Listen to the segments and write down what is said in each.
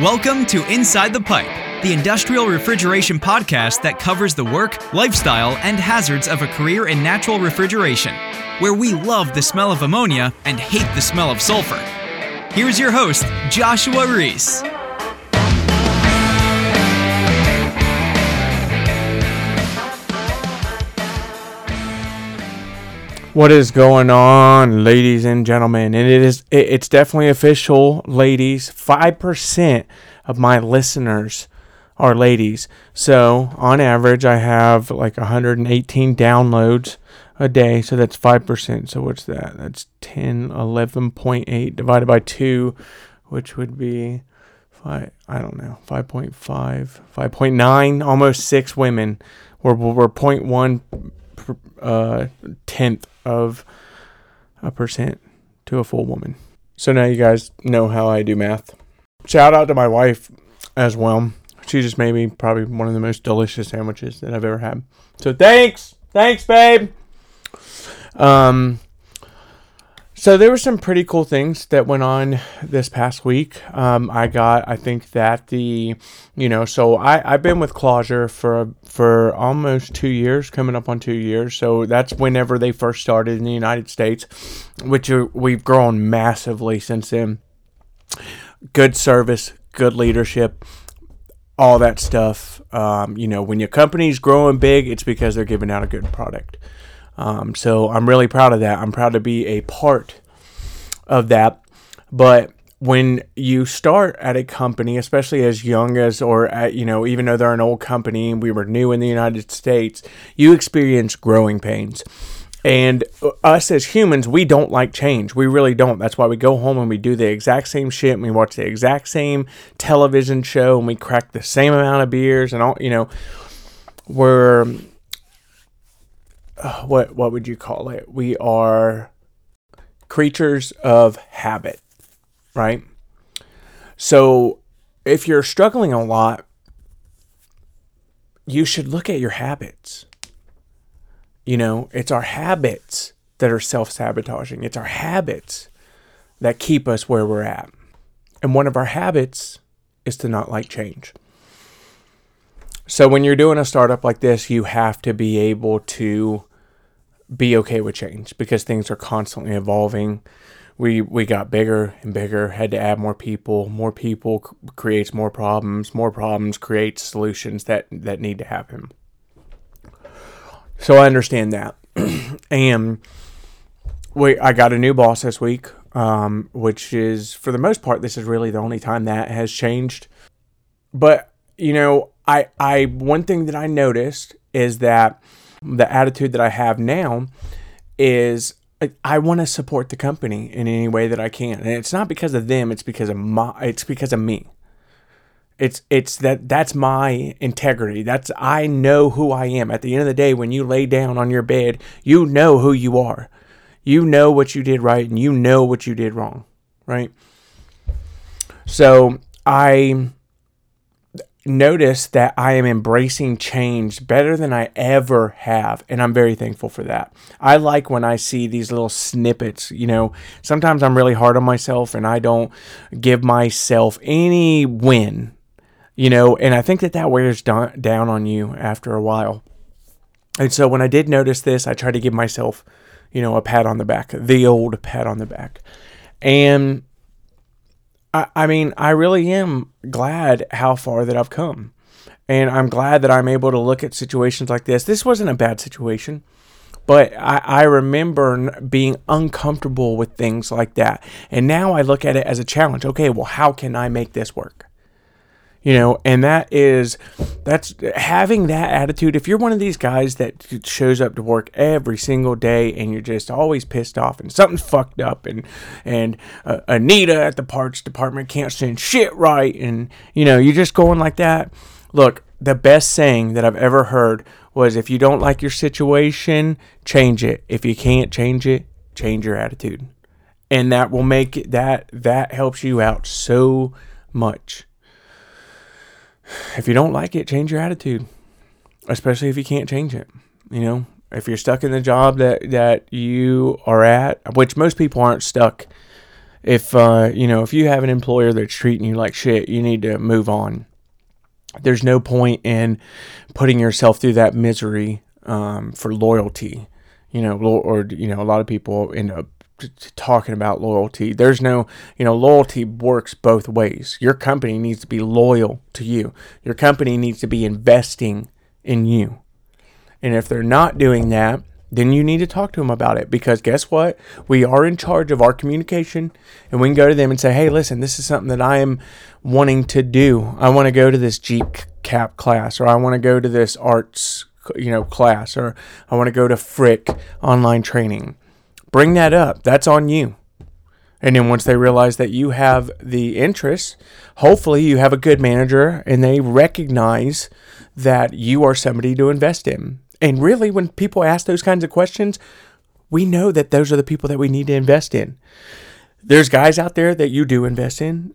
Welcome to Inside the Pipe, the industrial refrigeration podcast that covers the work, lifestyle, and hazards of a career in natural refrigeration, where we love the smell of ammonia and hate the smell of sulfur. Here's your host, Joshua Reese. What is going on, ladies and gentlemen? And it is it, it's definitely official, ladies. 5% of my listeners are ladies. So, on average, I have like 118 downloads a day, so that's 5%. So, what's that? That's 10 11.8 divided by 2, which would be five, I don't know, 5.5, 5.9, almost 6 women. We're, we're 0.1 uh, tenth of a percent to a full woman. So now you guys know how I do math. Shout out to my wife as well. She just made me probably one of the most delicious sandwiches that I've ever had. So thanks, thanks, babe. Um, so there were some pretty cool things that went on this past week. Um, I got, I think that the, you know, so I I've been with Clauger for for almost two years, coming up on two years. So that's whenever they first started in the United States, which are, we've grown massively since then. Good service, good leadership, all that stuff. Um, you know, when your company's growing big, it's because they're giving out a good product. Um, so I'm really proud of that. I'm proud to be a part of that. But when you start at a company, especially as young as, or at, you know, even though they're an old company we were new in the United States, you experience growing pains. And us as humans, we don't like change. We really don't. That's why we go home and we do the exact same shit and we watch the exact same television show and we crack the same amount of beers and all, you know, we're uh, what what would you call it? We are creatures of habit, right? So if you're struggling a lot, you should look at your habits. You know, it's our habits that are self sabotaging. It's our habits that keep us where we're at. And one of our habits is to not like change. So when you're doing a startup like this, you have to be able to be okay with change because things are constantly evolving. We we got bigger and bigger, had to add more people. More people creates more problems. More problems creates solutions that that need to happen. So I understand that. and we I got a new boss this week, um, which is for the most part this is really the only time that has changed. But you know, I I one thing that I noticed is that the attitude that I have now is I, I want to support the company in any way that I can, and it's not because of them. It's because of my. It's because of me. It's it's that that's my integrity. That's I know who I am. At the end of the day, when you lay down on your bed, you know who you are. You know what you did right, and you know what you did wrong, right? So I notice that I am embracing change better than I ever have. And I'm very thankful for that. I like when I see these little snippets. You know, sometimes I'm really hard on myself and I don't give myself any win, you know, and I think that that wears down, on you after a while. And so when I did notice this, I tried to give myself, you know, a pat on the back, the old pat on the back. And I, I mean, I really am glad how far that I've come. And I'm glad that I'm able to look at situations like this. This wasn't a bad situation, but I, I remember being uncomfortable with things like that. And now I look at it as a challenge. Okay, well, how can I make this work? You know and that is that's having that attitude if you're one of these guys that shows up to work every single day and you're just always pissed off and something's fucked up and and uh, anita at the parts department can't send shit right and you know you're just going like that. Look the best saying that i've ever heard was if you don't like your situation change it. If you can't change it change your attitude. And that will make it that that helps you out so much if you don't like it, change your attitude, especially if you can't change it. You know, if you're stuck in the job that that you are at, which most people aren't stuck if uh, you know if you have an employer that's treating you like shit, you need to move on. There's no point in putting yourself through that misery um, for loyalty. You know, or you know, a lot of people end up talking about loyalty. There's no, you know, loyalty works both ways. Your company needs to be loyal to you. Your company needs to be investing in you. And if they're not doing that, then you need to talk to them about it because guess what? We are in charge of our communication and we can go to them and say, hey, listen, this is something that I am wanting to do. I want to go to this Jeep cap class or I want to go to this arts you know class or I want to go to Frick online training. Bring that up. That's on you. And then once they realize that you have the interest, hopefully you have a good manager and they recognize that you are somebody to invest in. And really, when people ask those kinds of questions, we know that those are the people that we need to invest in. There's guys out there that you do invest in.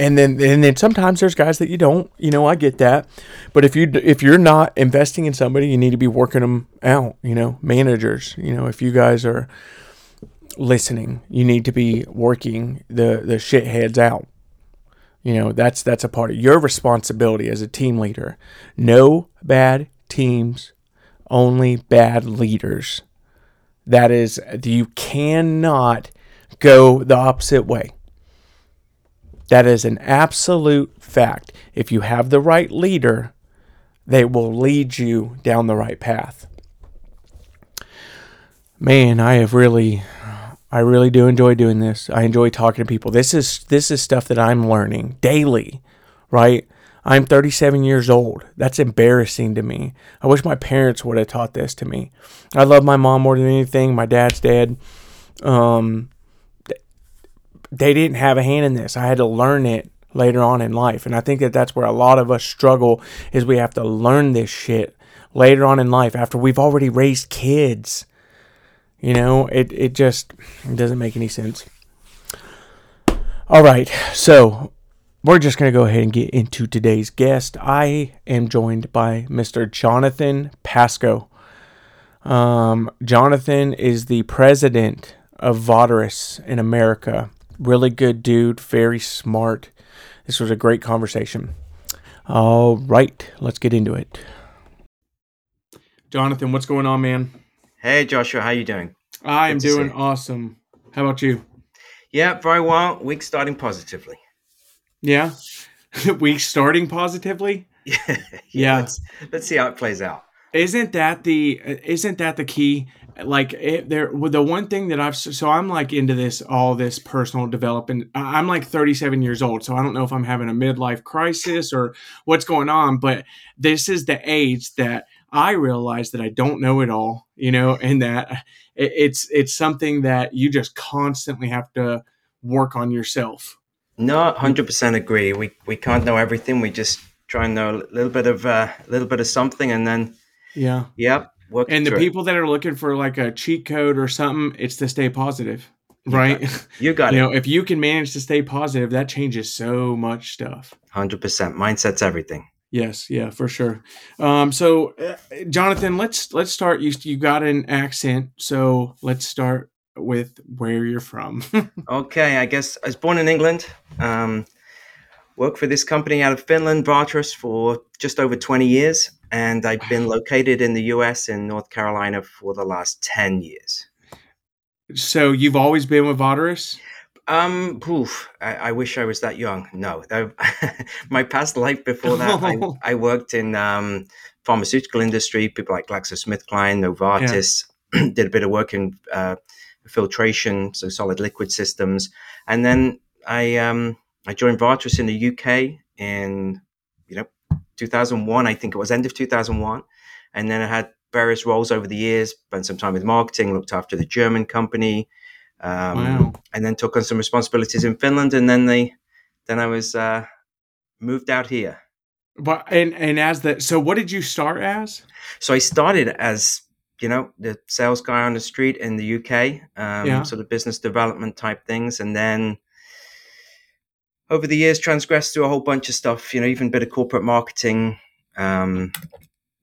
And then, and then sometimes there's guys that you don't. You know, I get that. But if you if you're not investing in somebody, you need to be working them out. You know, managers. You know, if you guys are listening, you need to be working the the shitheads out. You know, that's that's a part of your responsibility as a team leader. No bad teams, only bad leaders. That is, you cannot go the opposite way. That is an absolute fact. If you have the right leader, they will lead you down the right path. Man, I have really I really do enjoy doing this. I enjoy talking to people. This is this is stuff that I'm learning daily, right? I'm 37 years old. That's embarrassing to me. I wish my parents would have taught this to me. I love my mom more than anything. My dad's dead. Um, they didn't have a hand in this. I had to learn it later on in life, and I think that that's where a lot of us struggle. Is we have to learn this shit later on in life after we've already raised kids. You know, it it just it doesn't make any sense. All right, so we're just going to go ahead and get into today's guest. I am joined by Mr. Jonathan Pasco. Um, Jonathan is the president of Vahterus in America. Really good dude, very smart. This was a great conversation. All right, let's get into it. Jonathan, what's going on, man? Hey, Joshua, how you doing? I am doing awesome. How about you? Yeah, very well. Week starting positively. Yeah. Week starting positively. yeah. yeah. Let's, let's see how it plays out. Isn't that the isn't that the key? Like it, there, the one thing that I've so I'm like into this all this personal development. I'm like 37 years old, so I don't know if I'm having a midlife crisis or what's going on. But this is the age that I realize that I don't know it all, you know, and that it's it's something that you just constantly have to work on yourself no, hundred percent agree. We we can't know everything. We just try and know a little bit of a uh, little bit of something, and then yeah, yep. And the people that are looking for like a cheat code or something, it's to stay positive, right? You got, you got you it. know, if you can manage to stay positive, that changes so much stuff. Hundred percent. Mindset's everything. Yes, yeah, for sure. Um, so, uh, Jonathan, let's let's start. You you got an accent, so let's start with where you're from. okay, I guess I was born in England. Um, worked for this company out of Finland, Vahterus, for just over 20 years. And I've been located in the US in North Carolina for the last 10 years. So you've always been with Vahterus? Um, poof, I, I, wish I was that young. No, my past life before that, I, I, worked in um, pharmaceutical industry, people like GlaxoSmithKline, Novartis. Yeah. did a bit of work in uh, filtration, so solid liquid systems. And then I um, I joined Vahterus in the UK in you know 2001, I think it was end of 2001, and then I had various roles over the years. Spent some time with marketing, looked after the German company, um, wow. and then took on some responsibilities in Finland. And then they then I was uh, moved out here. But and and as the so what did you start as? So I started as you know, the sales guy on the street in the UK, um, yeah. sort of business development type things. And then over the years, transgressed through a whole bunch of stuff, you know, even a bit of corporate marketing, um,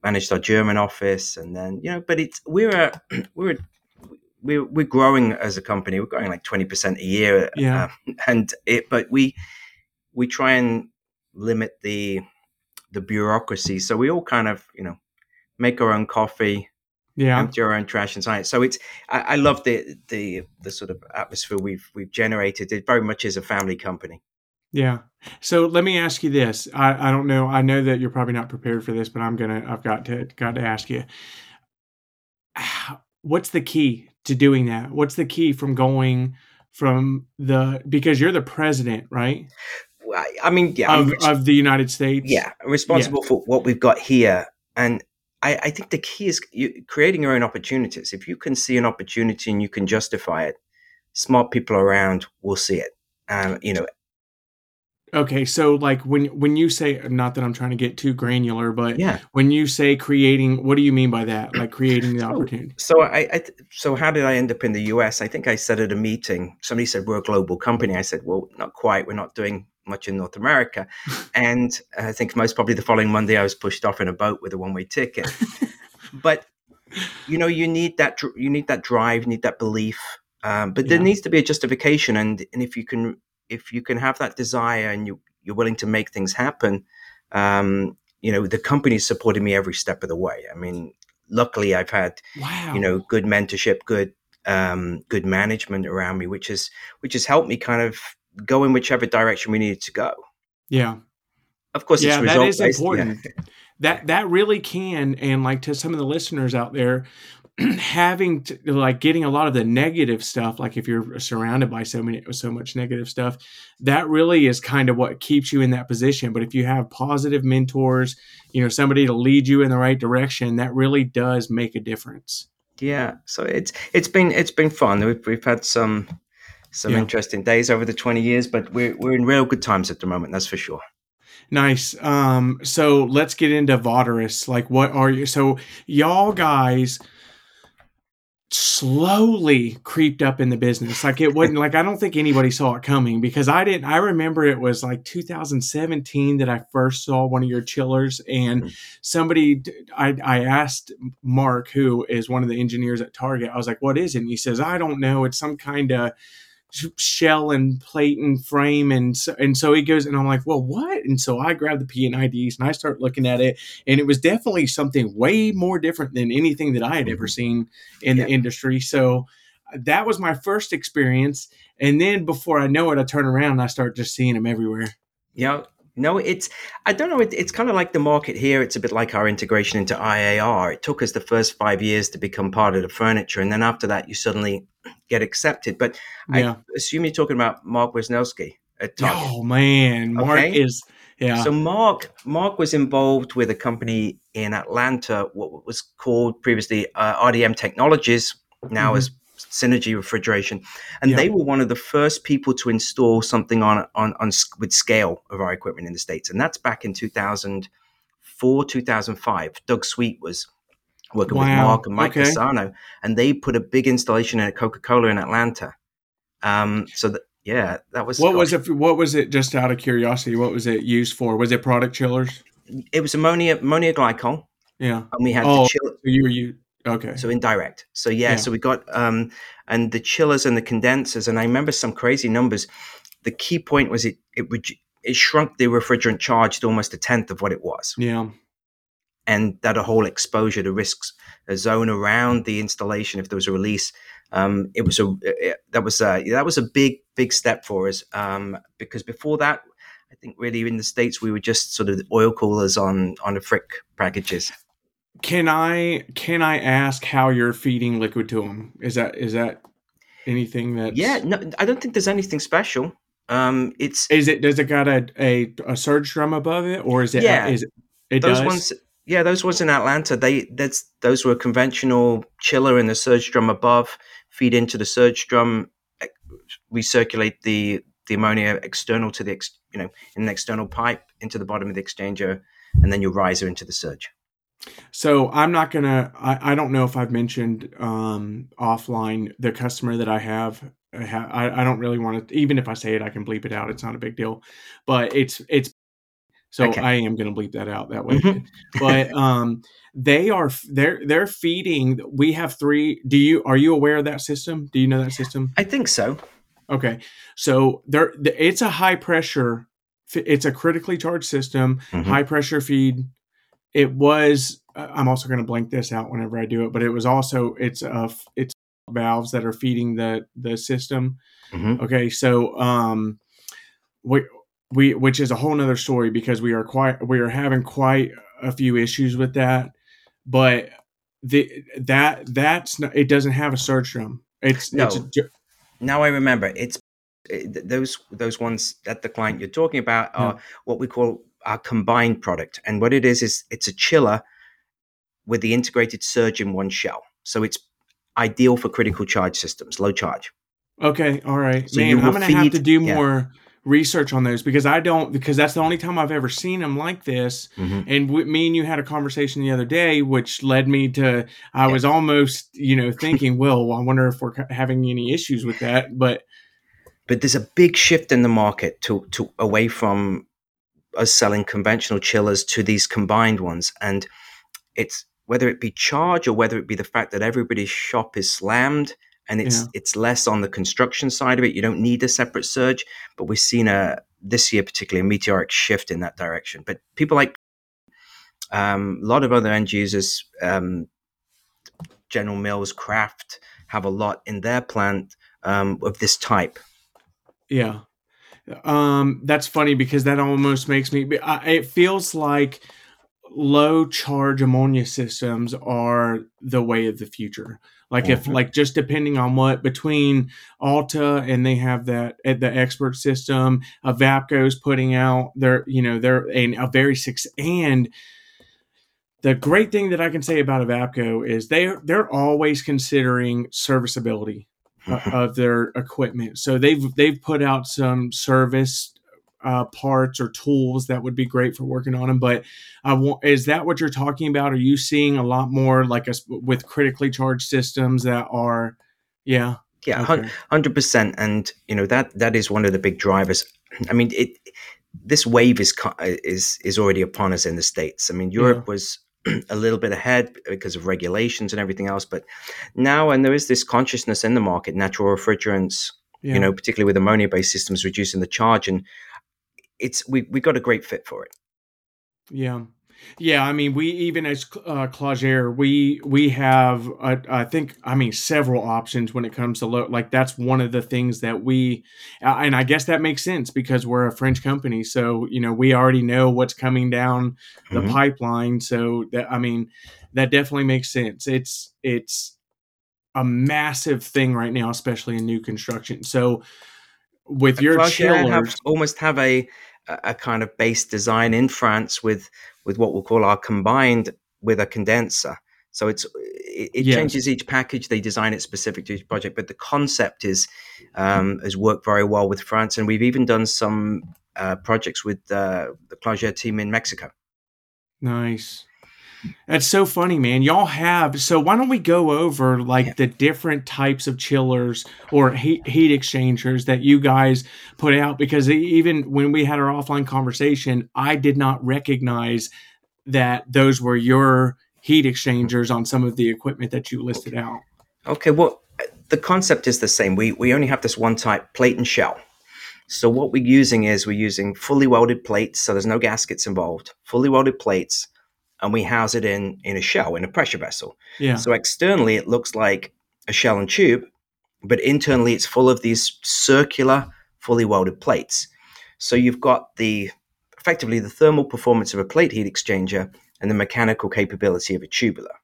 managed our German office. And then, you know, but it's, we're a, we're a, we're we're growing as a company. We're growing like twenty percent a year. Yeah. Uh, and it, but we we try and limit the the bureaucracy. So we all kind of you know make our own coffee, Yeah. empty our own trash and science. So it's I, I love the the the sort of atmosphere we've we've generated. It very much is a family company. Yeah. So let me ask you this. I, I don't know. I know that you're probably not prepared for this, but I'm gonna. I've got to got to ask you. How- What's the key to doing that? What's the key from going from the because you're the president, right, Well, I, mean, yeah, of, res- of the United States? yeah, responsible for what we've got here, and I, I think the key is you, creating your own opportunities. If you can see an opportunity and you can justify it, smart people around will see it. Um, you know, Okay. So like when when you say not that I'm trying to get too granular, but yeah. when you say creating, what do you mean by that? Like creating the So- opportunity? So I, I th- so how did I end up in the US? I think I said at a meeting, somebody said we're a global company. I said, well, not quite. We're not doing much in North America. and I think most probably the following Monday I was pushed off in a boat with a one way ticket. but you know, you need that you need that drive, you need that belief. Um, but there needs to be a justification, and and if you can if you can have that desire and you you're willing to make things happen, um, you know, the company's supported me every step of the way. I mean, luckily I've had Wow. you know good mentorship good um good management around me which has which has helped me kind of go in whichever direction we needed to go Yeah. of course yeah, it's that is important. That that really can, and like to some of the listeners out there, having to, like getting a lot of the negative stuff. Like if you're surrounded by so many so much negative stuff, that really is kind of what keeps you in that position. But if you have positive mentors, you know, somebody to lead you in the right direction, that really does make a difference. yeah so it's it's been it's been fun we've, we've had some some Yeah. interesting days over the 20 years but we're, we're in real good times at the moment that's for sure Nice. Um, so let's get into Vahterus. Like, what are you? So, y'all guys slowly creeped up in the business. Like, it wasn't like I don't think anybody saw it coming because I didn't. I remember it was like 2017 that I first saw one of your chillers, and mm-hmm. somebody, I, I asked Mark, who is one of the engineers at Target, I was like, what is it? And he says, I don't know. It's some kind of shell and plate and frame and so, and so he goes and I'm like well what? And so I grab the P and IDs and I start looking at it and it was definitely something way more different than anything that I had ever seen in the industry. So uh, that was my first experience and then before I know it I turn around and I start just seeing them everywhere. Yeah. No, it's, I don't know, it, it's kind of like the market here. It's a bit like our integration into IAR. It took us the first five years to become part of the furniture. And then after that, you suddenly get accepted. But yeah I assume you're talking about Mark Wisniewski at Target. oh man Mark Okay. is yeah So Mark, Mark was involved with a company in Atlanta, what was called previously uh, RDM Technologies, now Mhm. as Synergy Refrigeration, and Yeah. they were one of the first people to install something on on on with scale of our equipment in the states, and that's back in 2004, 2005. Doug Sweet was working with Mark and Mike Okay. Casano, and they put a big installation in at Coca Cola in Atlanta. Um, so that yeah, that was what was it what was it just out of curiosity what was it used for was it product chillers it was ammonia ammonia glycol, yeah and we had Oh. the chill. so you were you okay So indirect. So yeah, Yeah. so we got um and the chillers and the condensers, and I remember some crazy numbers. The key point was it it would it shrunk the refrigerant charge to almost a tenth of what it was, yeah and that a whole exposure to risks a zone around the installation if there was a release. Um, it was a it, that was a that was a big big step for us um, because before that. I think really in the states we were just sort of oil coolers on on the frick packages. Can I can I ask how you're feeding liquid to them? Is that is that anything that Yeah, no, I don't think there's anything special. Um, it's Is it does it got a a, a surge drum above it or is it Yeah. is it, it those does? ones yeah those ones in atlanta they that's those were conventional chiller and the surge drum above feed into the surge drum recirculate the the ammonia external to the ex, you know in an external pipe into the bottom of the exchanger and then your riser into the surge So I'm not gonna. I, I don't know if I've mentioned um, offline the customer that I have. I, ha- I I don't really want to. Even if I say it, I can bleep it out. It's not a big deal. But it's it's So Okay. I am going to bleep that out that way. Mhm. but um, they are they're they're feeding. We have three. Do you are you aware of that system? Do you know that system? I think so. Okay, so there it's a high pressure. It's a critically charged system, Mhm. high pressure feed. It was. I'm also going to blank this out whenever I do it, but it was also it's uh it's valves that are feeding the the system. Mhm. Okay, so um, we we which is a whole nother story because we are quite we are having quite a few issues with that, but the that that's not, it doesn't have a surge drum. It's it's No. ju- Now I remember. It's those those ones that the client you're talking about are what we call our combined product, and what it is is it's a chiller with the integrated surge in one shell. So it's ideal for critical charge systems, low charge. okay. All right, So man. I'm gonna have to do yeah. more research on those because I don't because that's the only time I've ever seen them like this. Mhm. And w- me and you had a conversation the other day, which led me to I Yeah. was almost you know thinking, well, I wonder if we're having any issues with that, but But there's a big shift in the market to to away from us selling conventional chillers to these combined ones, and it's whether it be charge or whether it be the fact that everybody's shop is slammed and it's Yeah. it's less on the construction side of it. You don't need a separate surge, but we've seen a this year particularly a meteoric shift in that direction. But people like um, a lot of other end users, um, General Mills, Kraft, have a lot in their plant um, of this type. Yeah. Um, that's funny because that almost makes me. I, it feels like low charge ammonia systems are the way of the future. Like if, Mhm. like, just depending on what between Alta and they have that at the expert system, Evapco's putting out their, you know, they're in a very six and the great thing that I can say about Avapco is they they're always considering serviceability uh, of their equipment. So they've they've put out some service uh, parts or tools that would be great for working on them. But I want is that what you're talking about? Are you seeing a lot more like us with critically charged systems that are, yeah, Yeah, okay. hundred percent, and you know that that is one of the big drivers. I mean, it this wave is is is already upon us in the states. I mean, Europe was a little bit ahead because of regulations and everything else, but now and there is this consciousness in the market, natural refrigerants, yeah. you know, particularly with ammonia based systems reducing the charge, and it's we we got a great fit for it. Yeah. Yeah, I mean, we even as uh, we we have uh, I think I mean several options when it comes to low. Like that's one of the things that we, uh, and I guess that makes sense because we're a French company, so you know we already know what's coming down the Mhm. pipeline. So that I mean, that definitely makes sense. It's it's a massive thing right now, especially in new construction. So with your Clauger have, almost have a a a kind of base design in France with with what we'll call our combined with a condenser. So it's it, it Yes. changes each package. They design it specific to each project, but the concept is um, has worked very well with France, and we've even done some uh, projects with uh, the Clauger team in Mexico. Nice. That's so funny, man. Y'all have so why don't we go over like Yeah. the different types of chillers or heat, heat exchangers that you guys put out because even when we had our offline conversation, I did not recognize that those were your heat exchangers on some of the equipment that you listed out. Okay, well, the concept is the same. We we only have this one type, plate and shell. So what we're using is we're using fully welded plates, so there's no gaskets involved. Fully welded plates, and we house it in in a shell in a pressure vessel. Yeah. So externally it looks like a shell and tube, but internally it's full of these circular, fully welded plates. So you've got the effectively the thermal performance of a plate heat exchanger and the mechanical capability of a tubular.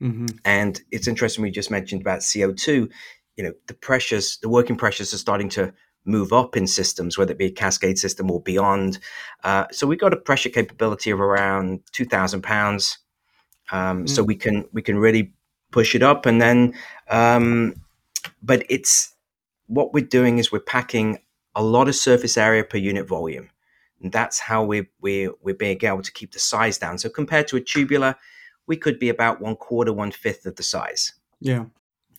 hmm And it's interesting we just mentioned about CO2. You know, the pressures, the working pressures are starting to move up in systems, whether it be a cascade system or beyond. Uh, so we've got a pressure capability of around two thousand pounds. Um, So we can we can really push it up, and then, um, but it's what we're doing is we're packing a lot of surface area per unit volume. And that's how we we we're being able to keep the size down. So compared to a tubular, we could be about one quarter, one fifth of the size. Yeah.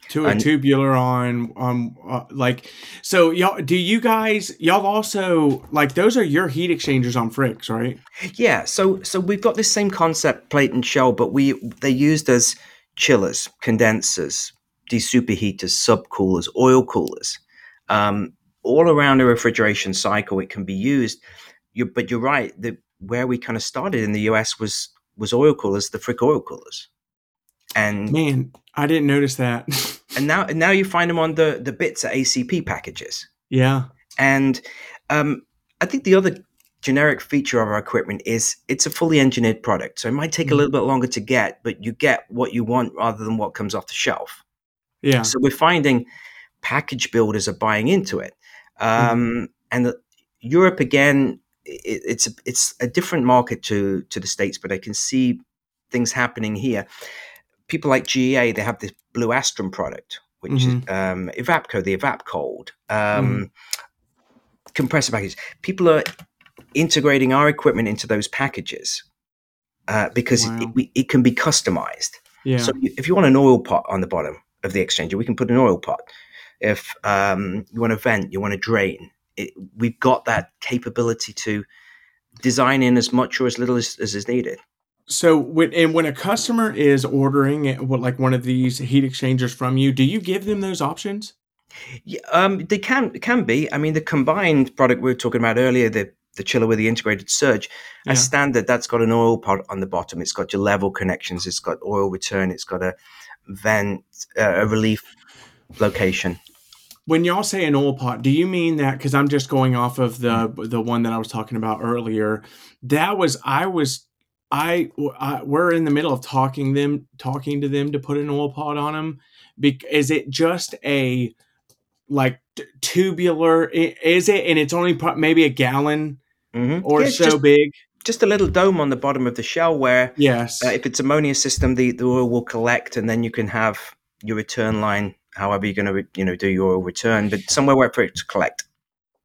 To a tubular on um uh, like so y'all do you guys y'all also like those are your heat exchangers on fricks right Yeah, so so we've got this same concept, plate and shell, but we they used as chillers, condensers, desuperheaters, subcoolers, oil coolers, um, all around a refrigeration cycle. It can be used. You, but you're right. The where we kind of started in the US was was oil coolers, the Frick oil coolers, and man i didn't notice that and now and now you find them on the the bits at ACP packages. yeah And um, I think the other generic feature of our equipment is it's a fully engineered product. So it might take a Mhm. little bit longer to get, but you get what you want rather than what comes off the shelf. yeah So we're finding package builders are buying into it. Um, And the, Europe, again, it, it's, a, it's a different market to, to the States, but I can see things happening here. People like GEA, they have this BluAstrum product, which is um, Evapco, the Evap Cold. Um, compressor packages. People are integrating our equipment into those packages uh, because Wow. it, it can be customized. yeah So if you want an oil pot on the bottom of the exchanger, we can put an oil pot. If um, you want a vent, you want a drain, it, we've got that capability to design in as much or as little as, as is needed. So when and when a customer is ordering what like one of these heat exchangers from you do you give them those options Yeah, um, they can can be. I mean, the combined product we were talking about earlier, the the chiller with the integrated surge, Yeah. as standard, that's got an oil pot on the bottom. It's got your level connections. It's got oil return. It's got a vent, uh, a relief location. when y'all say an oil pot, do you mean that? Because I'm just going off of the the one that I was talking about earlier. That was I was I, I we're in the middle of talking them talking to them to put an oil pot on them. Be, is it just a like t- tubular? Is it and it's only pro- maybe a gallon hmm or it's so just, big? just a little dome on the bottom of the shell where, Yes. uh, if it's ammonia system, the, the oil will collect, and then you can have your return line. However, you're going to you know do your return, but somewhere where for it to collect.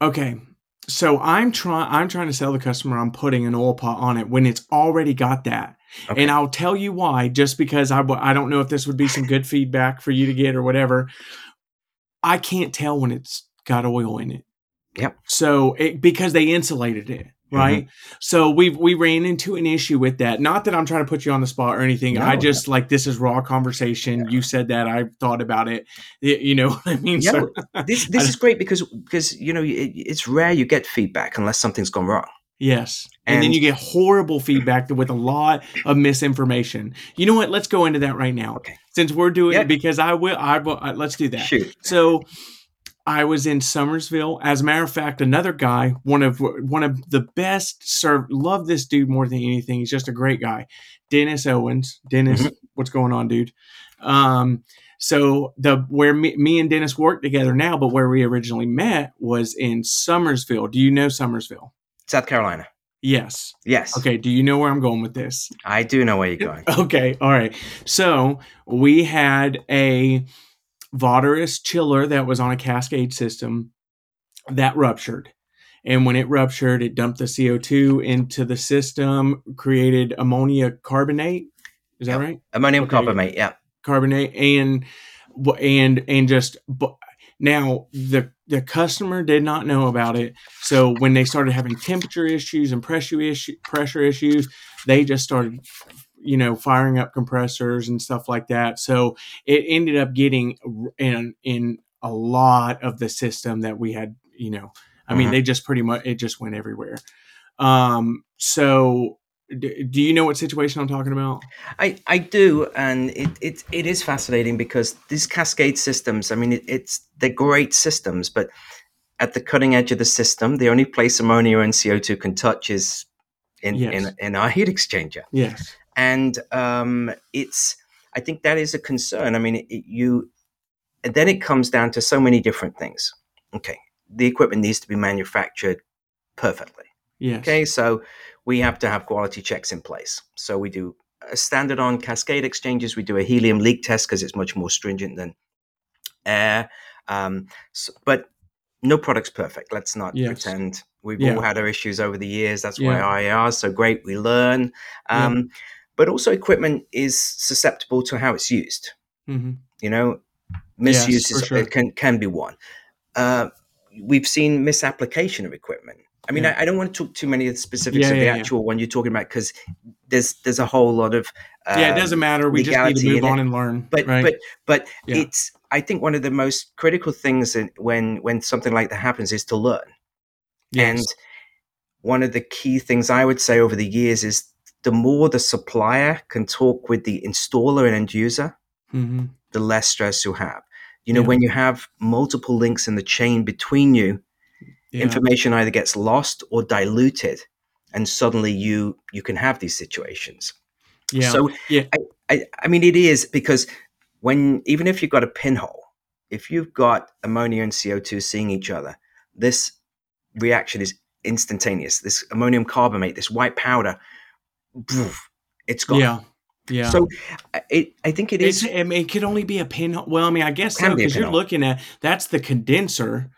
Okay. So I'm trying I'm trying to sell the customer I'm putting an oil pot on it when it's already got that. Okay. And I'll tell you why just because I I don't know if this would be some good feedback for you to get or whatever. I can't tell when it's got oil in it. Yep. So it, because they insulated it, right? So we we ran into an issue with that. Not that I'm trying to put you on the spot or anything. I No. just like this is raw conversation. You said that I thought about it. You know what I mean? Yeah, So this this is great because because you know it, it's rare you get feedback unless something's gone wrong. Yes. And, then you get horrible feedback with a lot of misinformation. You know what? Let's go into that right now. Okay. Since we're doing Yeah. it because I will I will uh, let's do that. Shoot. So I was in Summerville. As a matter of fact, another guy, one of one of the best serve love this dude more than anything. He's just a great guy. Dennis Owens. Dennis, Mhm. what's going on, dude? Um so the where me, me and Dennis work together now, but where we originally met was in Summerville. Do you know Summerville? South Carolina. Yes. Yes. Okay. Do you know where I'm going with this? I do know where you're going. Okay. All right. So we had a Vahterus chiller that was on a cascade system that ruptured. And when it ruptured, it dumped the CO2 into the system, created ammonia carbonate. Is that Yep. right? Ammonium Okay. carbamate. Yeah. carbonate and and and just now the the customer did not know about it so when they started having temperature issues and pressure issue pressure issues they just started you know firing up compressors and stuff like that so it ended up getting in in a lot of the system that we had you know i mean Mhm. they just pretty much it just went everywhere um so d- do you know what situation i'm talking about I, I do, and it, it it is fascinating because these cascade systems. I mean, it, it's they're great systems, but at the cutting edge of the system, the only place ammonia and CO two can touch is in Yes. in, in our heat exchanger, yes and um, it's. I think that is a concern. I mean, it, it- you. Then it comes down to so many different things. Okay, the equipment needs to be manufactured perfectly. yes Okay, so we have to have quality checks in place. So we do a standard on cascade exchanges. We do a helium leak test because it's much more stringent than air. Um, s but no product's perfect. Let's not Yes. pretend. We've Yeah. all had our issues over the years. That's Yeah. why IAR is so great. We learn. Um, But also, equipment is susceptible to how it's used. hmm You know, Misuse Yes, is, sure. can can be one. Uh, we've seen misapplication of equipment. I mean, Yeah. I, I don't want to talk too many of the specifics Yeah, of the yeah, actual one you're talking about because there's there's a whole lot of uh, yeah, it doesn't matter. We just need to move on and learn. but right? but but it's I think one of the most critical things in, when when something like that happens is to learn. Yes. And one of the key things I would say over the years is the more the supplier can talk with the installer and end user, Mhm. the less stress you'll have. You know, Yeah. when you have multiple links in the chain between you, yeah. information either gets lost or diluted, and suddenly you you can have these situations. yeah. So Yeah. I, I I mean it is because when even if you've got a pinhole, if you've got ammonia and CO2 seeing each other, this reaction is instantaneous. This ammonium carbamate, this white powder, it's gone. yeah. Yeah. So I- it, I think it It's. I mean, it could only be a pinhole. Well, I mean, I guess so because you're looking at that's the condenser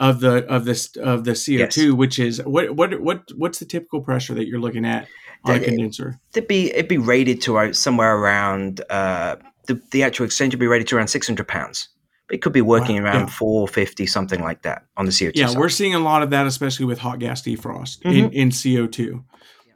of the of this of the CO two, which is what what what what's the typical pressure that you're looking at on a condenser? It'd be it'd be rated to uh, somewhere around uh, the the actual exchange would be rated to around six hundred pounds. It could be working Wow, around yeah. four fifty, something like that, on the CO2 Yeah, side. we're seeing a lot of that, especially with hot gas defrost Mm-hmm. in, in CO two,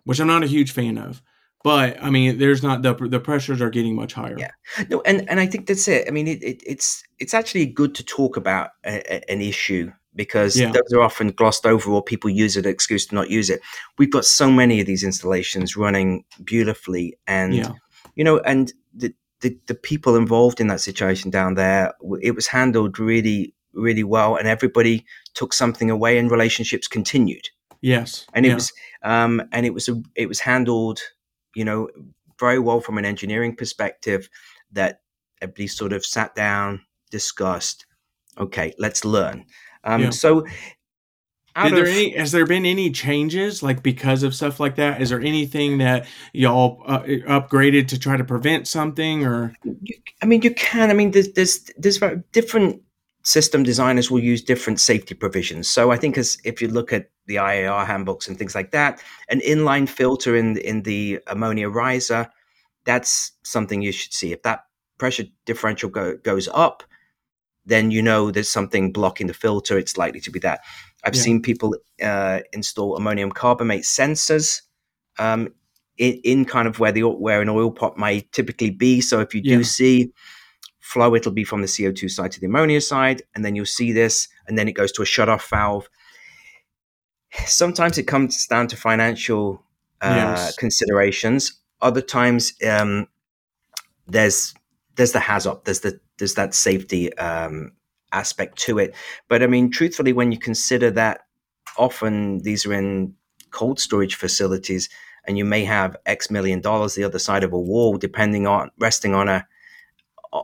which I'm not a huge fan of. But I mean, there's not the the pressures are getting much higher. Yeah. No, and and I think that's it. I mean, it, it, it's it's actually good to talk about a, a- an issue because Yeah. those are often glossed over or people use it an excuse to not use it. We've got so many of these installations running beautifully, and Yeah. you know, and the, the the people involved in that situation down there, it was handled really really well, and everybody took something away, and relationships continued Yes. and it yeah. was um, and it was a, it was handled, you know, very well from an engineering perspective. That everybody sort of sat down, discussed. Okay, let's learn. Um, Yeah. So, Did there of any, has there been any changes like because of stuff like that? Is there anything that y'all uh, upgraded to try to prevent something or? you, I mean, you can. I mean, there's there's there's different system designers will use different safety provisions. So I think as if you look at the IAR handbooks and things like that, an inline filter in in the ammonia riser, that's something you should see. If that pressure differential go, goes up, then you know there's something blocking the filter. It's likely to be that. I've Yeah. seen people uh, install ammonium carbamate sensors um, in, in kind of where the where an oil pot might typically be. So if you do Yeah. see flow, it'll be from the CO2 side to the ammonia side, and then you'll see this, and then it goes to a shut-off valve. Sometimes it comes down to financial uh, Yes. considerations. Other times, um, there's there's the HAZOP, there's the there's that safety um, aspect to it. But I mean, truthfully, when you consider that often these are in cold storage facilities, and you may have X million dollars the other side of a wall, depending on resting on a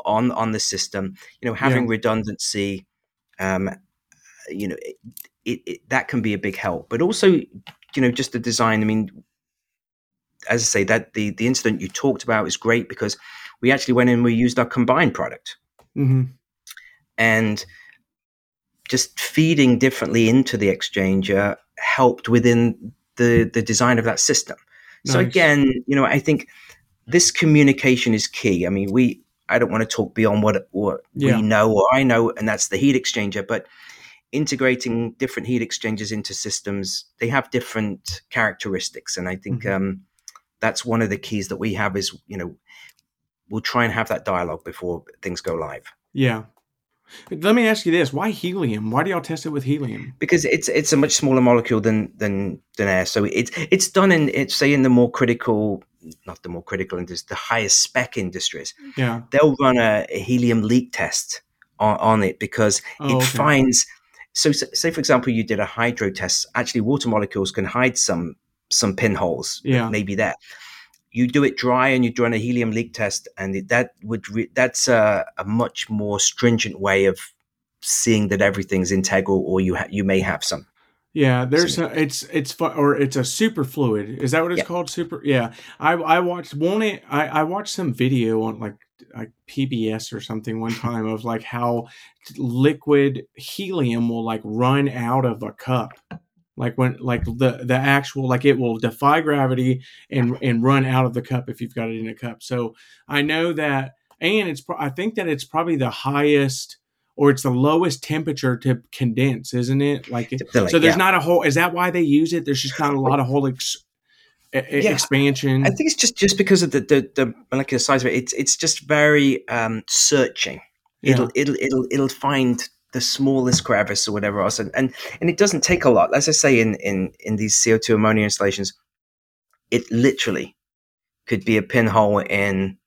on on the system. You know, having redundancy, um, you know, it, it, it, that can be a big help. But also, you know, just the design. I mean, as I say, that the the incident you talked about is great because we actually went in and we used our combined product Mm-hmm. and just feeding differently into the exchanger helped within the the design of that system so again you know i think this communication is key i mean we i don't want to talk beyond what what Yeah. we know or i know and that's the heat exchanger but integrating different heat exchangers into systems they have different characteristics and i think Mhm. um that's one of the keys that we have is you know we'll try and have that dialogue before things go live Yeah. Let me ask you this: Why helium? Why do y'all test it with helium? because it's it's a much smaller molecule than than than air. So it's it's done in it's say in the more critical, not the more critical industries, the highest spec industries. Mm. Yeah. They'll run a, a helium leak test on, on it because Oh, it okay. finds. So s- say for example, you did a hydro test. Actually, water molecules can hide some some pinholes. Yeah. maybe there. You do it dry and you run a helium leak test, and it, that would re- that's a, a much more stringent way of seeing that everything's integral, or you ha- you may have some. Yeah, there's a, it's it's fu- or it's a super fluid. Is that what it's Yeah. called? Super. Yeah, I I watched one. It I I watched some video on like like PBS or something one time of like how liquid helium will like run out of a cup. Like when like the the actual like it will defy gravity and and run out of the cup if you've got it in a cup. So I know that and it's I think that it's probably the highest or it's the lowest temperature to condense, isn't it? Like, it, so there's yeah. not a whole. Is that why they use it? There's just not a lot of whole ex, yeah. expansion. I think it's just just because of the the, the molecular size of it. It's it's just very um, searching. Yeah. It'll it'll it'll it'll find the smallest crevice or whatever else, and, and and it doesn't take a lot. As I say in in in these CO two ammonia installations, it literally could be a pinhole in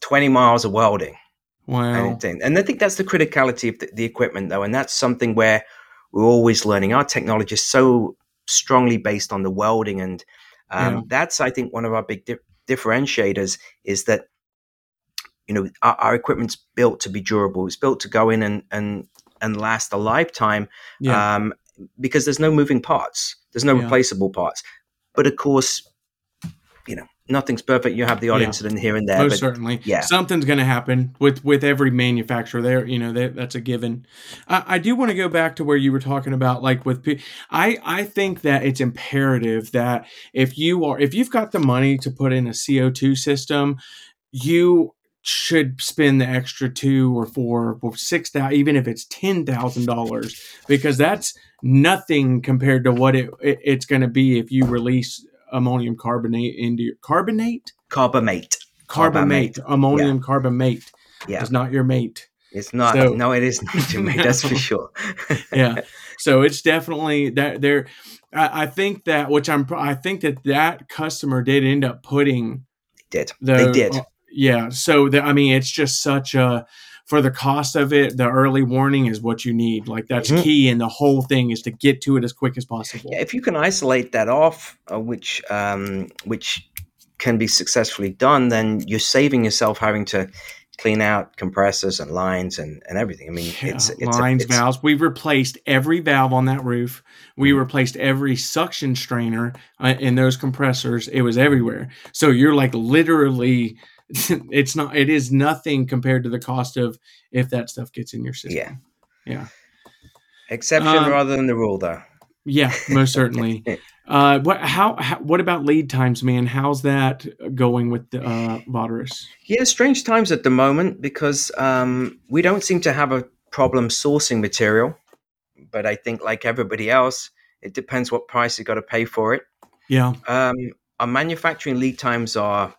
twenty miles of welding. Wow. And, and I think that's the criticality of the, the equipment, though, and that's something where we're always learning. Our technology is so strongly based on the welding, and um, yeah. that's I think one of our big di- differentiators is that you know our, our, equipment's built to be durable. It's built to go in and and and last a lifetime. Yeah. Um, because there's no moving parts. There's no yeah. replaceable parts. But of course, you know, nothing's perfect. You have the odd yeah. incident here and there. Most but, certainly, yeah, something's going to happen with with every manufacturer. There, you know, they, that's a given. I, I do want to go back to where you were talking about, like with. I I think that it's imperative that if you are if you've got the money to put in a CO two system, you should spend the extra two or four or six thousand, even if it's ten thousand dollars, because that's nothing compared to what it, it it's going to be if you release ammonium carbonate into your carbonate, carbamate, carbamate, ammonium yeah. carbamate. Yeah, it's not your mate. It's not. So, no, it is not your mate. That's for sure. yeah. So it's definitely that there. I, I think that which I'm. I think that that customer did end up putting. Did the, they did. Uh, yeah. So the, I mean, it's just such a for the cost of it. The early warning is what you need. Like that's mm-hmm. key, and the whole thing is to get to it as quick as possible. Yeah, if you can isolate that off, uh, which um, which can be successfully done, then you're saving yourself having to clean out compressors and lines and, and everything. I mean, yeah, it's, it's lines, a, it's, valves. We've replaced every valve on that roof. We mm-hmm. replaced every suction strainer uh, in those compressors. It was everywhere. So you're like literally it's not it is nothing compared to the cost of if that stuff gets in your system. Yeah. Yeah. Exception um, rather than the rule though. Yeah, most certainly. uh, what how, how, what about lead times, man? How's that going with the uh, Vahterus? Yeah, strange times at the moment because um, we don't seem to have a problem sourcing material, but I think like everybody else, it depends what price you got to pay for it. Yeah. Um, our manufacturing lead times are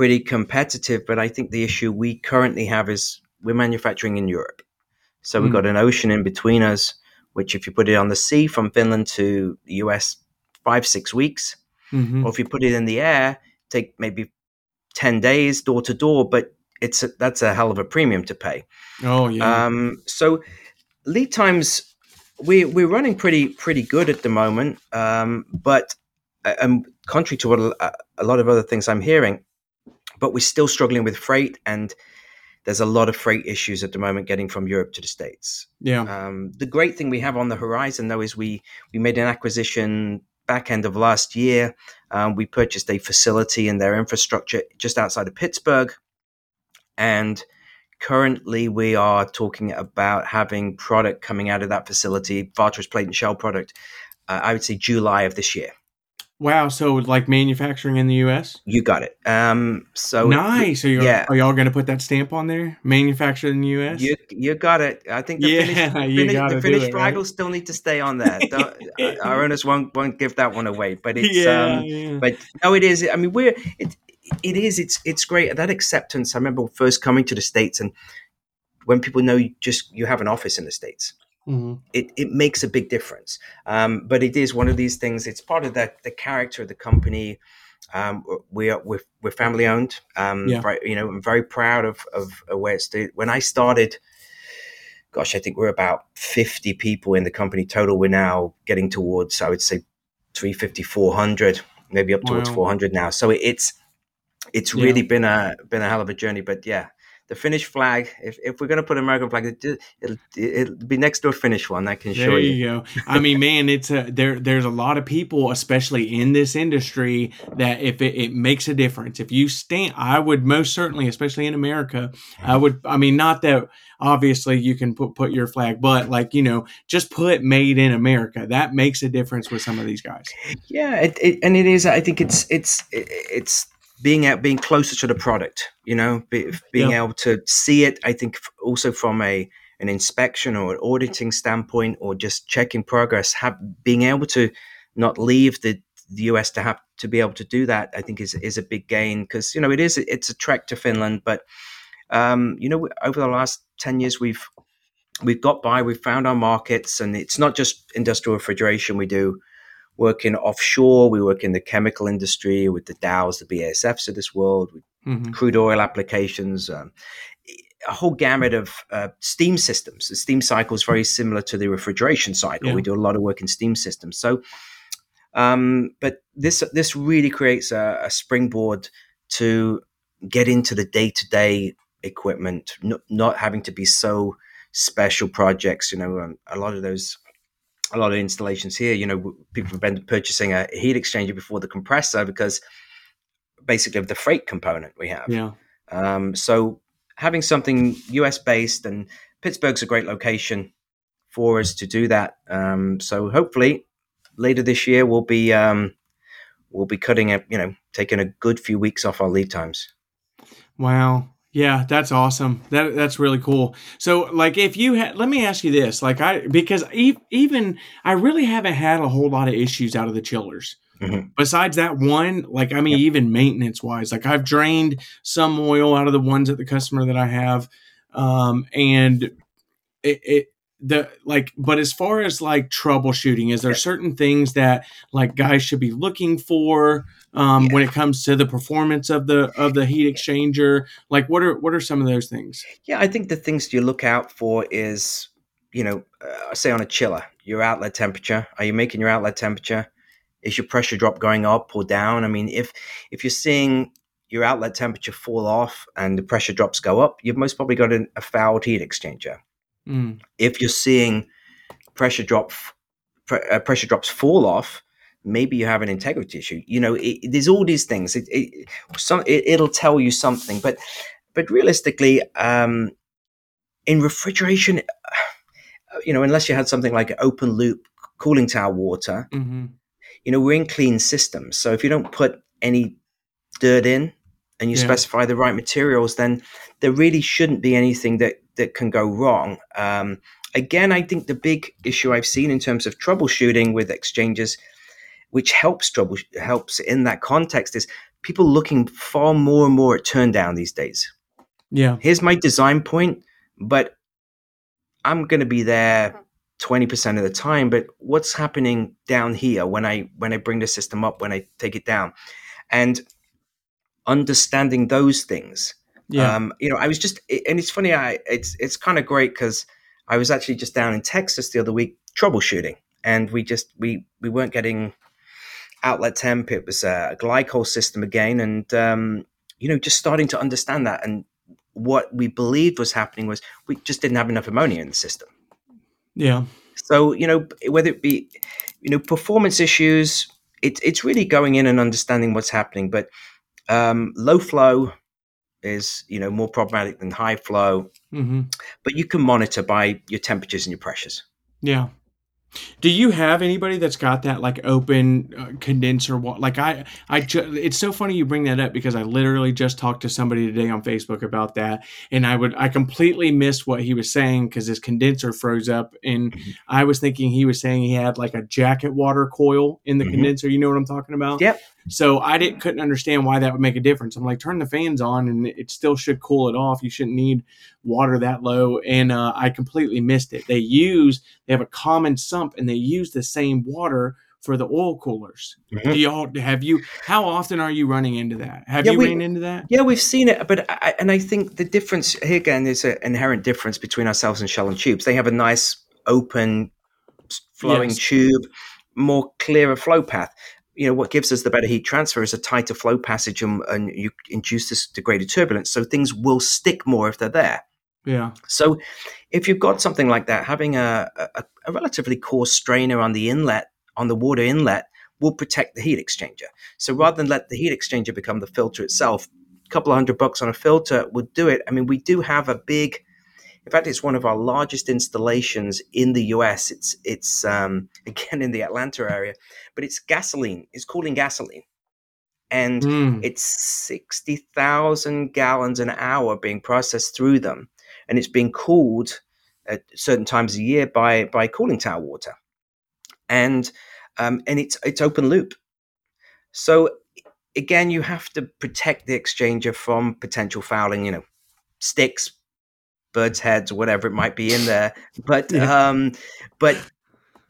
pretty competitive. But I think the issue we currently have is we're manufacturing in Europe. So mm. we've got an ocean in between us, which if you put it on the sea from Finland to the US, five, six weeks. Mm-hmm. Or if you put it in the air, take maybe 10 days door to door, but it's a, that's a hell of a premium to pay. Oh, yeah. Um, so lead times, we, we're running pretty, pretty good at the moment. Um, but um, contrary to what a, a lot of other things I'm hearing, but we're still struggling with freight and there's a lot of freight issues at the moment getting from Europe to the States. Yeah. Um, the great thing we have on the horizon though is we we made an acquisition back end of last year. Um, we purchased a facility in their infrastructure just outside of Pittsburgh, and currently we are talking about having product coming out of that facility, Vahterus plate and shell product. Uh, I would say July of this year. Wow, so like manufacturing in the U.S. You got it. Um, so nice. Are you, yeah. Are y'all going to put that stamp on there? Manufactured in the U.S. You you got it. I think the yeah, finished, you finish, the finished right? still need to stay on there. our owners won't won't give that one away. But it's yeah, um, yeah. but no, it is. I mean, we're it it is. It's it's great that acceptance. I remember first coming to the states and when people know you just you have an office in the states Mm-hmm. It, it makes a big difference. Um, but it is one of these things. It's part of the, the character of the company. Um, we are we're, we're family owned. Um, yeah. Very, you know, I'm very proud of of where it's. When I started, gosh, I think we're about 50 people in the company total. We're now getting towards, I would say, 350, 400, maybe up towards wow. 400 now. So it, it's it's yeah. really been a been a hell of a journey. But yeah, the Finnish flag. If, if we're going to put American flag, it, will it'll be next to a Finnish one. I can show there you. you go. I mean, man, it's a there. There's a lot of people, especially in this industry, that if it, it makes a difference. If you stand, I would most certainly, especially in America, I would. I mean, not that obviously you can put put your flag, but like you know, just put "Made in America." That makes a difference with some of these guys. Yeah, it, it, and it is. I think it's it's it's being out, being closer to the product, you know, be, being able to see it. I think also from a an inspection or an auditing standpoint, or just checking progress, have, being able to not leave the the US to have to be able to do that, I think is is a big gain because you know it is it's a trek to Finland, but um, you know over the last ten years we've we've got by, we've found our markets, and it's not just industrial refrigeration. We do work in offshore, we work in the chemical industry with the Dows, the BASFs of this world, mm-hmm. crude oil applications. Um, a whole gamut of uh, steam systems. The steam cycle is very similar to the refrigeration cycle. Yeah. We do a lot of work in steam systems. So, um, but this this really creates a, a springboard to get into the day to day equipment, not, not having to be so special projects. You know, um, a lot of those, a lot of installations here. You know, people have been purchasing a heat exchanger before the compressor because basically of the freight component we have. Yeah. Um, so having something US based and Pittsburgh's a great location for us to do that. Um, so hopefully later this year we'll be um, we'll be cutting a you know taking a good few weeks off our lead times. Wow. Yeah, that's awesome. That that's really cool. So, like, if you had, let me ask you this, like, I because even I really haven't had a whole lot of issues out of the chillers. Mm-hmm. Besides that one, like I mean, yep. even maintenance wise, like I've drained some oil out of the ones at the customer that I have, um, and it, it the like but as far as like troubleshooting is there certain things that like guys should be looking for um, yeah. when it comes to the performance of the of the heat exchanger like what are what are some of those things yeah i think the things you look out for is you know uh, say on a chiller your outlet temperature are you making your outlet temperature is your pressure drop going up or down? I mean, if if you're seeing your outlet temperature fall off and the pressure drops go up, you've most probably got an, a fouled heat exchanger. Mm. If you're seeing pressure drop uh, pressure drops fall off, maybe you have an integrity issue. You know, it, there's all these things. It, it, some, it, will tell you something, but but realistically, um, in refrigeration, you know, unless you had something like open loop cooling tower water, mm-hmm you know, we're in clean systems. So if you don't put any dirt in and you yeah. specify the right materials, then there really shouldn't be anything that, that can go wrong. Um, again, I think the big issue I've seen in terms of troubleshooting with exchanges, which helps trouble helps in that context, is people looking far more and more at turn down these days. Yeah. Here's my design point, but I'm going to be there 20% of the time but what's happening down here when i when i bring the system up when i take it down and understanding those things yeah. um you know i was just and it's funny i it's it's kind of great because i was actually just down in texas the other week troubleshooting and we just we we weren't getting outlet temp it was a glycol system again and um you know just starting to understand that and what we believed was happening was we just didn't have enough ammonia in the system yeah. So, you know, whether it be, you know, performance issues, it, it's really going in and understanding what's happening. But um, low flow is, you know, more problematic than high flow. Mm-hmm. But you can monitor by your temperatures and your pressures. Yeah. Do you have anybody that's got that like open uh, condenser? Like I, I, ju- it's so funny you bring that up because I literally just talked to somebody today on Facebook about that, and I would, I completely missed what he was saying because his condenser froze up, and mm-hmm. I was thinking he was saying he had like a jacket water coil in the mm-hmm. condenser. You know what I'm talking about? Yep. So I didn't couldn't understand why that would make a difference. I'm like, turn the fans on, and it still should cool it off. You shouldn't need water that low, and uh, I completely missed it. They use they have a common sump, and they use the same water for the oil coolers. Mm-hmm. Do y'all have you? How often are you running into that? Have yeah, you we, ran into that? Yeah, we've seen it, but I, and I think the difference here again is an inherent difference between ourselves and Shell and Tubes. They have a nice open flowing yes. tube, more clearer flow path you know what gives us the better heat transfer is a tighter flow passage and, and you induce this degraded turbulence so things will stick more if they're there. Yeah. So if you've got something like that having a, a, a relatively coarse strainer on the inlet on the water inlet will protect the heat exchanger. So rather than let the heat exchanger become the filter itself a couple of hundred bucks on a filter would do it. I mean we do have a big in fact, it's one of our largest installations in the US. It's it's um, again in the Atlanta area, but it's gasoline. It's cooling gasoline, and mm. it's 60,000 gallons an hour being processed through them. And it's being cooled at certain times a year by, by cooling tower water. And, um, and it's, it's open loop. So again, you have to protect the exchanger from potential fouling, you know, sticks, birds' heads, or whatever it might be in there. But, yeah. um, but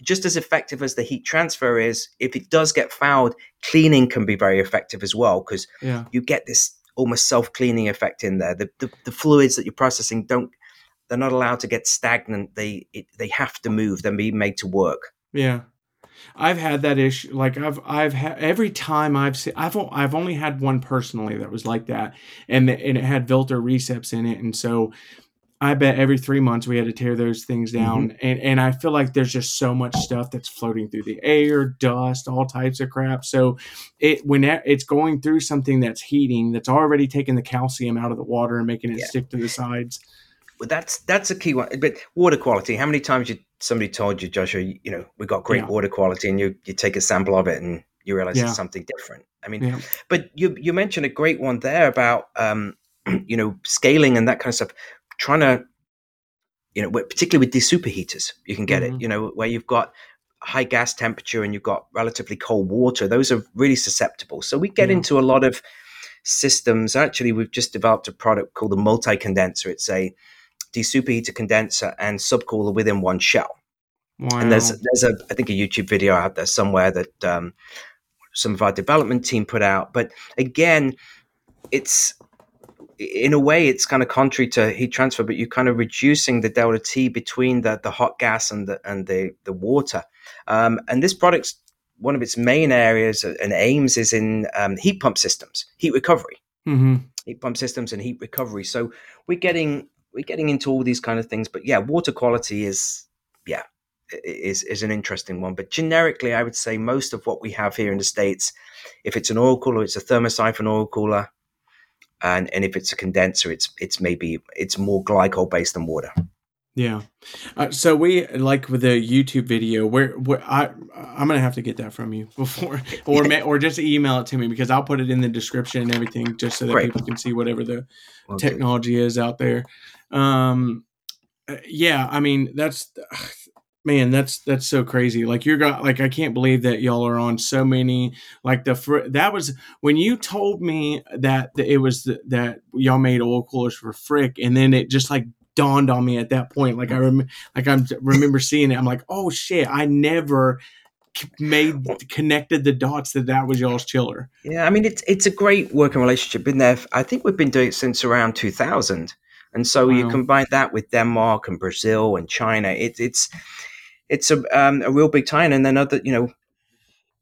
just as effective as the heat transfer is, if it does get fouled, cleaning can be very effective as well because yeah. you get this almost self cleaning effect in there. The, the, the fluids that you're processing don't they're not allowed to get stagnant. They it, they have to move. They're being made to work. Yeah. I've had that issue. Like I've I've had every time I've seen I've I've only had one personally that was like that, and the, and it had Vilter recips in it, and so I bet every three months we had to tear those things down, mm-hmm. and and I feel like there's just so much stuff that's floating through the air, dust, all types of crap. So it when it's going through something that's heating, that's already taking the calcium out of the water and making it yeah. stick to the sides. Well, that's that's a key one. But water quality. How many times you somebody told you, Joshua, you, you know, we got great yeah. water quality, and you you take a sample of it and you realize yeah. it's something different. I mean, but you you mentioned a great one there about um, you know scaling and that kind of stuff trying to, you know, particularly with these superheaters, you can get mm-hmm. it, you know, where you've got high gas temperature and you've got relatively cold water. Those are really susceptible. So we get yeah. into a lot of systems. Actually, we've just developed a product called the multi condenser. It's a desuperheater condenser and subcooler within one shell. Wow. And there's there's a I think a YouTube video out there somewhere that um, some of our development team put out. But again, it's in a way, it's kind of contrary to heat transfer, but you're kind of reducing the delta T between the, the hot gas and the and the the water. Um, and this product's one of its main areas and aims is in um, heat pump systems, heat recovery, mm-hmm. heat pump systems, and heat recovery. So we're getting we're getting into all these kind of things. But yeah, water quality is yeah is is an interesting one. But generically, I would say most of what we have here in the states, if it's an oil cooler, it's a thermosiphon oil cooler and and if it's a condenser, it's it's maybe it's more glycol based than water. Yeah. Uh, so we like with the YouTube video where, where I I'm gonna have to get that from you before or or just email it to me because I'll put it in the description and everything just so that Great. people can see whatever the okay. technology is out there. Um, uh, yeah, I mean that's man that's that's so crazy like you're got like i can't believe that y'all are on so many like the fr- that was when you told me that it was the, that y'all made oil coolers for frick and then it just like dawned on me at that point like i remember like i remember seeing it i'm like oh shit i never made connected the dots that that was y'all's chiller yeah i mean it's it's a great working relationship been there i think we've been doing it since around 2000 and so wow. you combine that with denmark and brazil and china it, it's it's a um, a real big tie in. And then other, you know,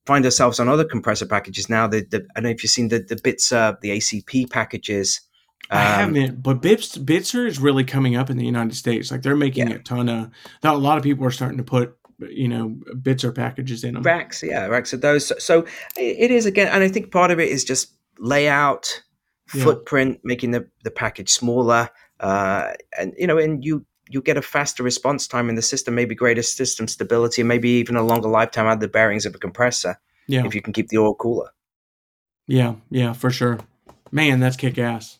find ourselves on other compressor packages now. The, the I don't know if you've seen the the bits uh, the ACP packages. Um, I haven't, but Bits Bitzer is really coming up in the United States. Like they're making yeah. a ton of. Now a lot of people are starting to put you know Bitzer packages in them. Racks, yeah, racks of those. So, so it is again, and I think part of it is just layout, footprint, making the the package smaller. Uh, and you know, and you you get a faster response time in the system, maybe greater system stability, maybe even a longer lifetime out of the bearings of a compressor. Yeah. If you can keep the oil cooler. Yeah, yeah, for sure. Man, that's kick ass.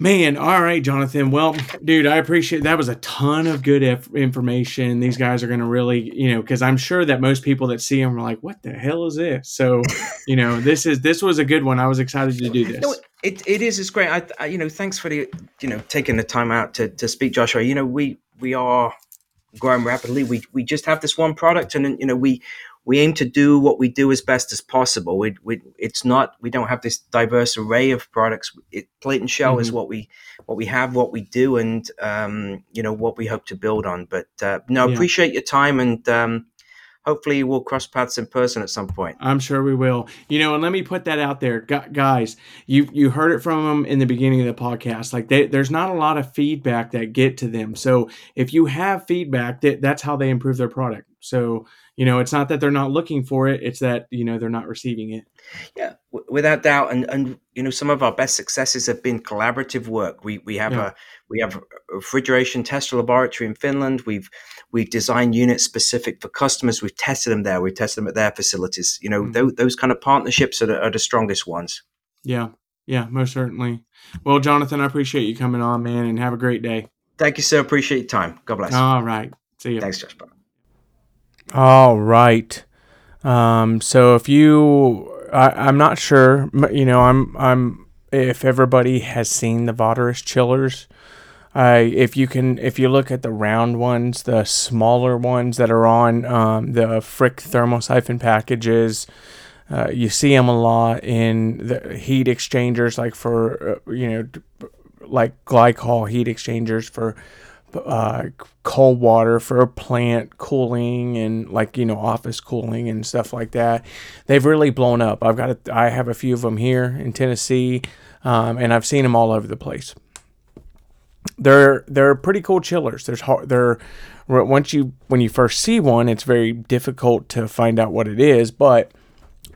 Man, all right, Jonathan. Well, dude, I appreciate that was a ton of good information. These guys are going to really, you know, because I'm sure that most people that see them are like, "What the hell is this?" So, you know, this is this was a good one. I was excited to do this. It, it is. It's great. I, I, you know, thanks for the, you know, taking the time out to, to speak, Joshua. You know, we we are growing rapidly. We we just have this one product, and you know, we we aim to do what we do as best as possible. We, we it's not we don't have this diverse array of products. It, plate and shell mm-hmm. is what we what we have, what we do, and um, you know what we hope to build on. But uh, no, yeah. appreciate your time and um, hopefully we'll cross paths in person at some point. I'm sure we will. You know, and let me put that out there, guys. You you heard it from them in the beginning of the podcast. Like they, there's not a lot of feedback that get to them. So if you have feedback, that that's how they improve their product. So, you know, it's not that they're not looking for it, it's that, you know, they're not receiving it. Yeah, w- without doubt. And, and, you know, some of our best successes have been collaborative work. We, we have yeah. a, we have a refrigeration test laboratory in Finland. We've, we've designed units specific for customers. We've tested them there. We've tested them at their facilities. You know, mm-hmm. th- those kind of partnerships are the, are the strongest ones. Yeah. Yeah, most certainly. Well, Jonathan, I appreciate you coming on, man, and have a great day. Thank you, sir. Appreciate your time. God bless. All right. See you. Thanks, Josh. All right. Um, so if you, I, am not sure, you know, I'm, I'm, if everybody has seen the Vahterus chillers, uh, if you can, if you look at the round ones, the smaller ones that are on um, the Frick thermosiphon packages, uh, you see them a lot in the heat exchangers, like for uh, you know, like glycol heat exchangers for uh, cold water for plant cooling and like you know office cooling and stuff like that. They've really blown up. I've got a, I have a few of them here in Tennessee, um, and I've seen them all over the place. They're they're pretty cool chillers. There's hard, they're once you when you first see one, it's very difficult to find out what it is, but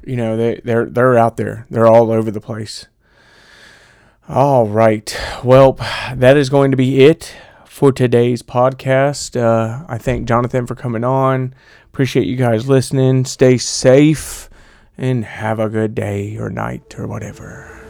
you know they they're they're out there. They're all over the place. All right. Well, that is going to be it for today's podcast. Uh, I thank Jonathan for coming on. Appreciate you guys listening. Stay safe and have a good day or night or whatever.